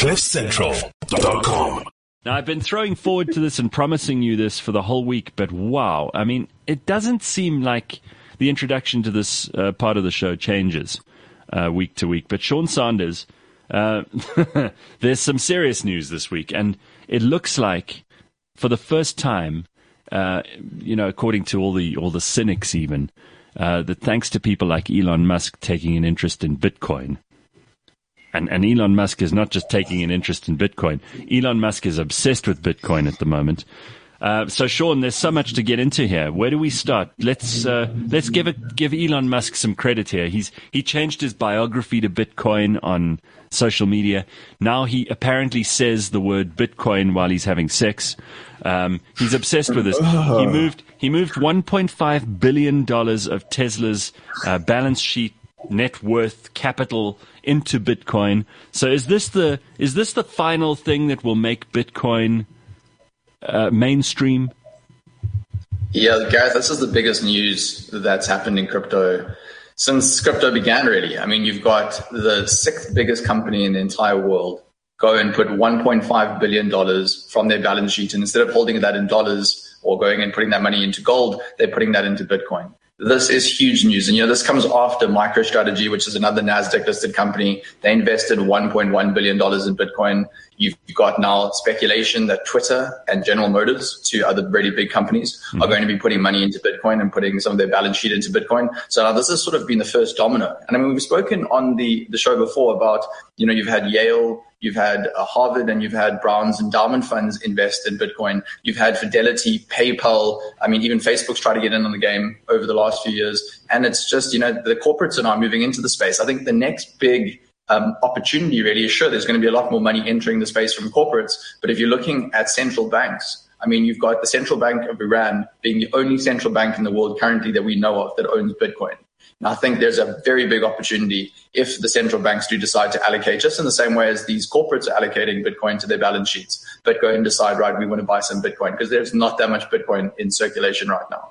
CliffCentral.com. Now, I've been throwing forward to this and promising you this for the whole week, but wow. I mean, it doesn't seem like the introduction to this uh, part of the show changes uh, week to week. But Sean Sanders, uh, there's some serious news this week, and it looks like for the first time, uh, you know, according to all the all the cynics, even uh, that thanks to people like Elon Musk taking an interest in Bitcoin, and, and Elon Musk is not just taking an interest in Bitcoin. Elon Musk is obsessed with Bitcoin at the moment. Uh, so, Sean, there's so much to get into here. Where do we start? Let's uh, let's give it, give Elon Musk some credit here. He's he changed his biography to Bitcoin on social media. Now he apparently says the word Bitcoin while he's having sex. Um, he's obsessed with this. He moved he moved 1.5 billion dollars of Tesla's uh, balance sheet net worth capital into Bitcoin. So is this the is this the final thing that will make Bitcoin uh, mainstream? Yeah, Gareth, this is the biggest news that's happened in crypto since crypto began. Really, I mean, you've got the sixth biggest company in the entire world go and put 1.5 billion dollars from their balance sheet, and instead of holding that in dollars or going and putting that money into gold, they're putting that into Bitcoin this is huge news. And, you know, this comes after MicroStrategy, which is another NASDAQ listed company. They invested $1.1 billion in Bitcoin. You've got now speculation that Twitter and General Motors, two other really big companies, mm-hmm. are going to be putting money into Bitcoin and putting some of their balance sheet into Bitcoin. So now this has sort of been the first domino. And I mean, we've spoken on the, the show before about, you know, you've had Yale, You've had uh, Harvard and you've had Browns endowment funds invest in Bitcoin. You've had Fidelity, PayPal. I mean, even Facebook's tried to get in on the game over the last few years. And it's just, you know, the corporates are now moving into the space. I think the next big um, opportunity really is sure there's going to be a lot more money entering the space from corporates. But if you're looking at central banks, I mean, you've got the central bank of Iran being the only central bank in the world currently that we know of that owns Bitcoin. And I think there's a very big opportunity if the central banks do decide to allocate, just in the same way as these corporates are allocating Bitcoin to their balance sheets, but go and decide, right, we want to buy some Bitcoin because there's not that much Bitcoin in circulation right now.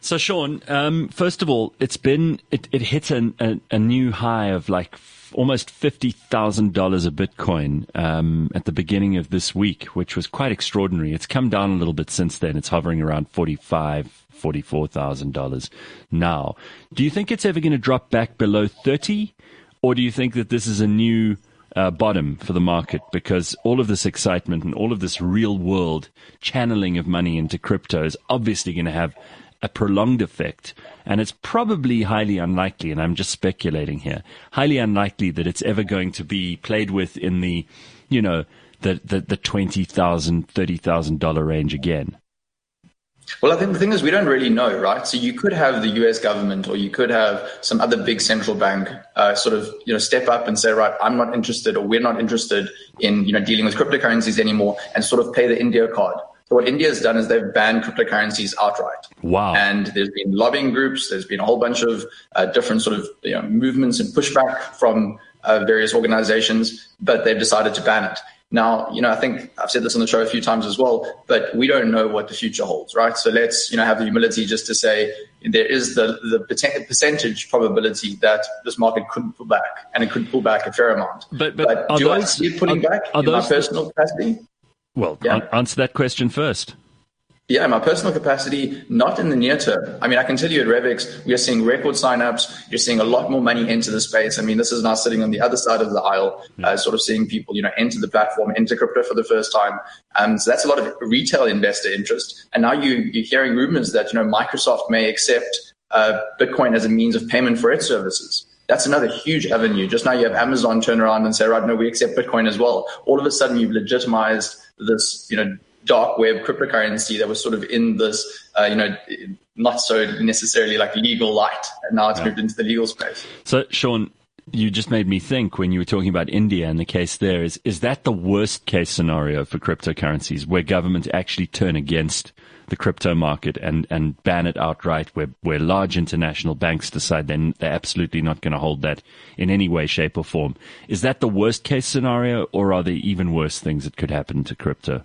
So, Sean, um, first of all, it's been it, it hit a, a, a new high of like almost fifty thousand dollars a Bitcoin um, at the beginning of this week, which was quite extraordinary. It's come down a little bit since then. It's hovering around forty five $44,000 now. Do you think it's ever going to drop back below 30 or do you think that this is a new uh, bottom for the market because all of this excitement and all of this real world channeling of money into crypto is obviously going to have a prolonged effect. And it's probably highly unlikely, and I'm just speculating here, highly unlikely that it's ever going to be played with in the, you know, the, the, the $20,000, $30,000 range again. Well, I think the thing is, we don't really know, right? So you could have the U.S. government, or you could have some other big central bank, uh, sort of, you know, step up and say, right, I'm not interested, or we're not interested in, you know, dealing with cryptocurrencies anymore, and sort of play the India card. So what India has done is they've banned cryptocurrencies outright. Wow! And there's been lobbying groups, there's been a whole bunch of uh, different sort of you know, movements and pushback from uh, various organizations, but they've decided to ban it. Now, you know, I think I've said this on the show a few times as well, but we don't know what the future holds, right? So let's, you know, have the humility just to say there is the, the percentage probability that this market could pull back and it could pull back a fair amount. But, but, but do those, I see it pulling are, back are in those, my personal capacity? Well, yeah. answer that question first. Yeah, my personal capacity, not in the near term. I mean, I can tell you at Revix, we are seeing record signups. You're seeing a lot more money into the space. I mean, this is now sitting on the other side of the aisle, uh, sort of seeing people, you know, enter the platform, enter crypto for the first time. Um, so that's a lot of retail investor interest. And now you, you're hearing rumors that, you know, Microsoft may accept uh, Bitcoin as a means of payment for its services. That's another huge avenue. Just now you have Amazon turn around and say, right, no, we accept Bitcoin as well. All of a sudden you've legitimized this, you know, dark web cryptocurrency that was sort of in this, uh, you know, not so necessarily like legal light, and now it's yeah. moved into the legal space. So, Sean, you just made me think when you were talking about India and the case there is is that the worst case scenario for cryptocurrencies where governments actually turn against the crypto market and, and ban it outright where, where large international banks decide they're, they're absolutely not going to hold that in any way, shape or form. Is that the worst case scenario or are there even worse things that could happen to crypto?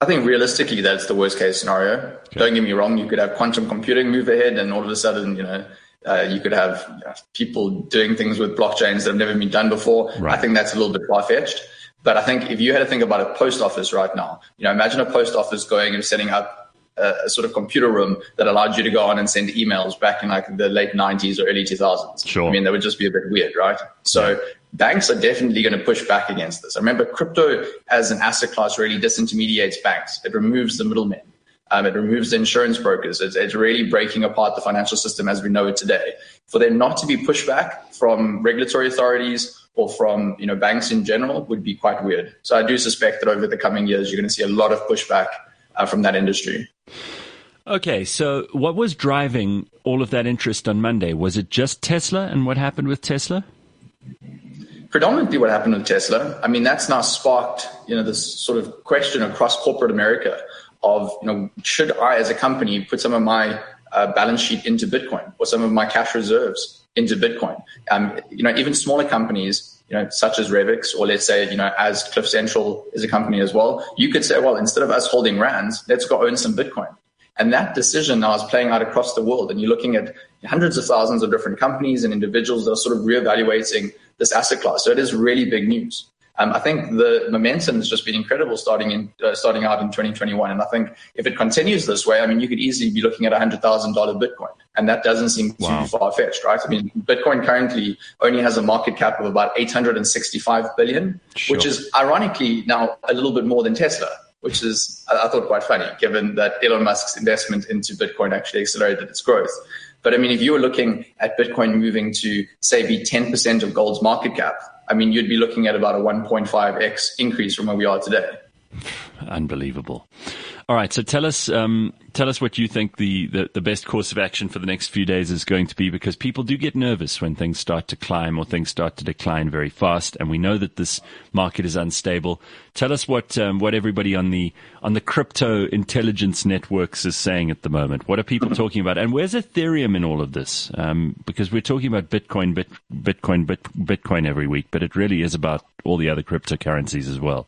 I think realistically, that's the worst case scenario. Okay. Don't get me wrong; you could have quantum computing move ahead, and all of a sudden, you know, Uh, you could have you know, people doing things with blockchains that have never been done before. Right. I think that's a little bit far fetched. But I think if you had to think about a post office right now, you know, imagine a post office going and setting up a, a, sort of computer room that allowed you to go on and send emails back in like the late 90s or early 2000s. Sure. I mean, that would just be a bit weird, right? So. Banks are definitely going to push back against this. I remember crypto as an asset class really disintermediates banks. It removes the middlemen. Um, it removes the insurance brokers. It's, it's, really breaking apart the financial system as we know it today. For there not to be pushback from regulatory authorities or from you know banks in general would be quite weird. So I do suspect that over the coming years you're going to see a lot of pushback uh, from that industry. Okay, so what was driving all of that interest on Monday? Was it just Tesla and what happened with Tesla? Predominantly, what happened with Tesla. I mean, that's now sparked you know this sort of question across corporate America of, you know, should I as a company put some of my uh, balance sheet into Bitcoin or some of my cash reserves into Bitcoin? Um, you know, even smaller companies, you know, such as Revix, or let's say, you know, as Cliff Central is a company as well, you could say, well, instead of us holding rands, let's go own some Bitcoin. And that decision now is playing out across the world. And you're looking at hundreds of thousands of different companies and individuals that are sort of reevaluating this asset class. So it is really big news. Um, I think the momentum has just been incredible starting in uh, starting out in 2021, and I think if it continues this way, I mean, you could easily be looking at a hundred thousand dollar Bitcoin, and that doesn't seem wow. too far fetched, right? I mean, Bitcoin currently only has a market cap of about 865 billion, sure. which is ironically now a little bit more than Tesla. Which is, I thought, quite funny, given that Elon Musk's investment into Bitcoin actually accelerated its growth. But I mean, if you were looking at Bitcoin moving to, say, be 10% of gold's market cap, I mean, you'd be looking at about a 1.5x increase from where we are today. Unbelievable. All right, so tell us, um, tell us what you think the, the, the, best course of action for the next few days is going to be, because people do get nervous when things start to climb or things start to decline very fast, and we know that this market is unstable. Tell us what um, what everybody on the on the crypto intelligence networks is saying at the moment. What are people talking about, and where's Ethereum in all of this? Um, because we're talking about Bitcoin, Bit, Bitcoin, Bit, Bitcoin every week, but it really is about all the other cryptocurrencies as well.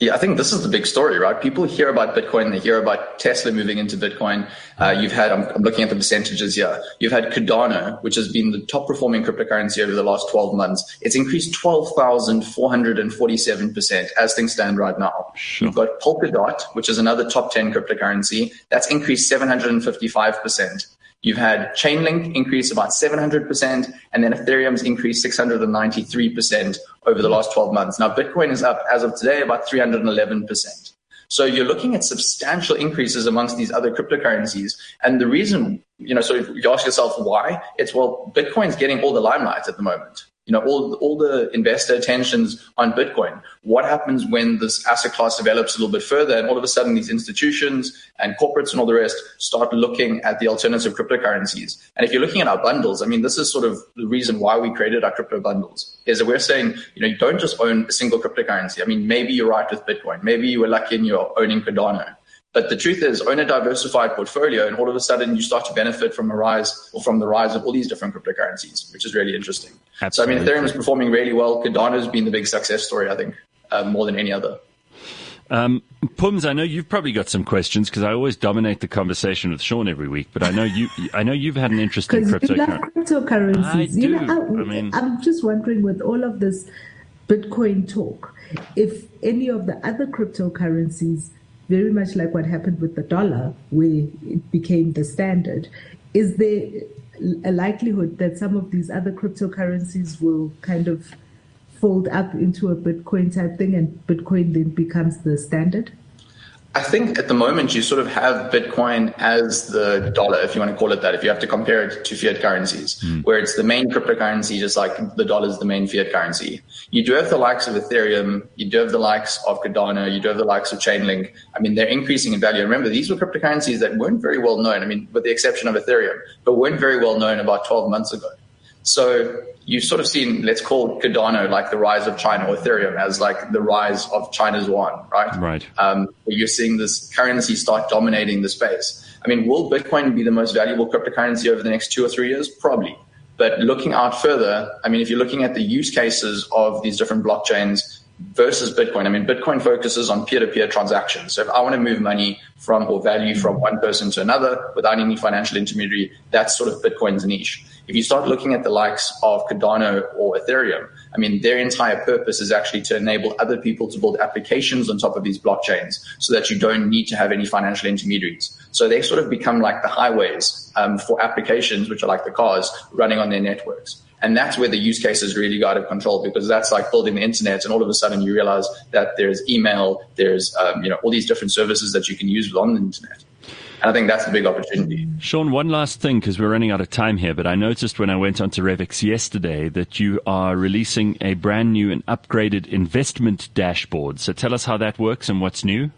Yeah, I think this is the big story, right? People hear about Bitcoin, they hear about Tesla moving into Bitcoin. Uh, you've had, I'm, I'm, looking at the percentages here. You've had Cardano, which has been the top performing cryptocurrency over the last 12 months. It's increased 12,447% as things stand right now. Sure. You've got Polkadot, which is another top 10 cryptocurrency. That's increased 755%. You've had Chainlink increase about 700%, and then Ethereum's increased 693% over the last 12 months. Now, Bitcoin is up as of today about 311%. So you're looking at substantial increases amongst these other cryptocurrencies. And the reason, you know, so you ask yourself why, it's well, Bitcoin's getting all the limelight at the moment you know, all, all the investor attentions on Bitcoin. What happens when this asset class develops a little bit further and all of a sudden these institutions and corporates and all the rest start looking at the alternative cryptocurrencies? And if you're looking at our bundles, I mean, this is sort of the reason why we created our crypto bundles is that we're saying, you know, you don't just own a single cryptocurrency. I mean, maybe you're right with Bitcoin. Maybe you were lucky and you're owning Cardano. But the truth is, own a diversified portfolio, and all of a sudden you start to benefit from a rise or from the rise of all these different cryptocurrencies, which is really interesting. Absolutely. So, I mean, Ethereum is performing really well. Cardano has been the big success story, I think, uh, more than any other. Um, Pums, I know you've probably got some questions because I always dominate the conversation with Sean every week. But I know you, I know you've had an interest in cryptocurrencies. cryptocurrencies. I do. You know, I, I mean, I'm just wondering with all of this Bitcoin talk, if any of the other cryptocurrencies very much like what happened with the dollar, where it became the standard. Is there a likelihood that some of these other cryptocurrencies will kind of fold up into a Bitcoin type thing and Bitcoin then becomes the standard? I think at the moment you sort of have Bitcoin as the dollar, if you want to call it that, if you have to compare it to fiat currencies, mm. where it's the main cryptocurrency, just like the dollar is the main fiat currency. You do have the likes of Ethereum, you do have the likes of Cardano, you do have the likes of Chainlink. I mean, they're increasing in value. Remember, these were cryptocurrencies that weren't very well known. I mean, with the exception of Ethereum, but weren't very well known about 12 months ago. So you've sort of seen, let's call Cardano like the rise of China or Ethereum as like the rise of China's yuan, right? Right. Um, you're seeing this currency start dominating the space. I mean, will Bitcoin be the most valuable cryptocurrency over the next two or three years? Probably. But looking out further, I mean, if you're looking at the use cases of these different blockchains, versus Bitcoin. I mean, Bitcoin focuses on peer-to-peer transactions. So if I want to move money from or value from one person to another without any financial intermediary, that's sort of Bitcoin's niche. If you start looking at the likes of Cardano or Ethereum, I mean, their entire purpose is actually to enable other people to build applications on top of these blockchains so that you don't need to have any financial intermediaries. So they sort of become like the highways um, for applications, which are like the cars running on their networks. And that's where the use cases really got out of control because that's like building the internet, and all of a sudden you realize that there's email, there's um, you know all these different services that you can use on the internet. And I think that's the big opportunity. Sean, one last thing because we're running out of time here, but I noticed when I went onto Revix yesterday that you are releasing a brand new and upgraded investment dashboard. So tell us how that works and what's new.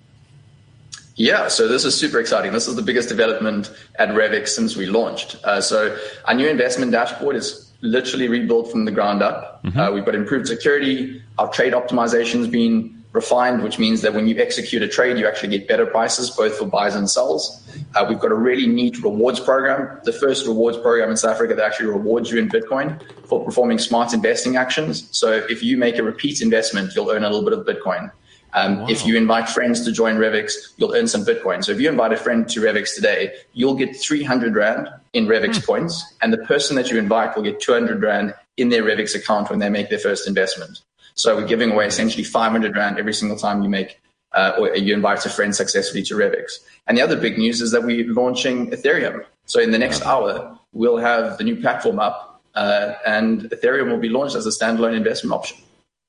Yeah, so this is super exciting. This is the biggest development at Revix since we launched. Uh, so our new investment dashboard is literally rebuilt from the ground up. Mm-hmm. Uh, we've got improved security. Our trade optimization has been refined, which means that when you execute a trade, you actually get better prices, both for buys and sells. Uh, we've got a really neat rewards program, the first rewards program in South Africa that actually rewards you in Bitcoin for performing smart investing actions. So if you make a repeat investment, you'll earn a little bit of Bitcoin. Um, wow. If you invite friends to join Revix, you'll earn some Bitcoin. So if you invite a friend to Revix today, you'll get 300 Rand in Revix mm. points, and the person that you invite will get 200 Rand in their Revix account when they make their first investment. So we're giving away essentially 500 Rand every single time you make uh, or you invite a friend successfully to Revix. And the other big news is that we're launching Ethereum. So in the next hour, we'll have the new platform up, uh, and Ethereum will be launched as a standalone investment option.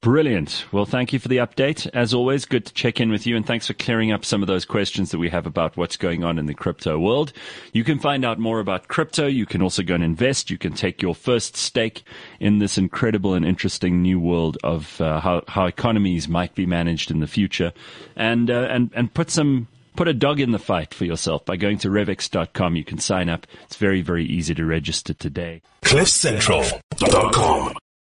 Brilliant. Well, thank you for the update. As always, good to check in with you and thanks for clearing up some of those questions that we have about what's going on in the crypto world. You can find out more about crypto. You can also go and invest. You can take your first stake in this incredible and interesting new world of uh, how, how economies might be managed in the future and, uh, and, and put some put a dog in the fight for yourself by going to revix.com. You can sign up. It's very, very easy to register today. CliffCentral.com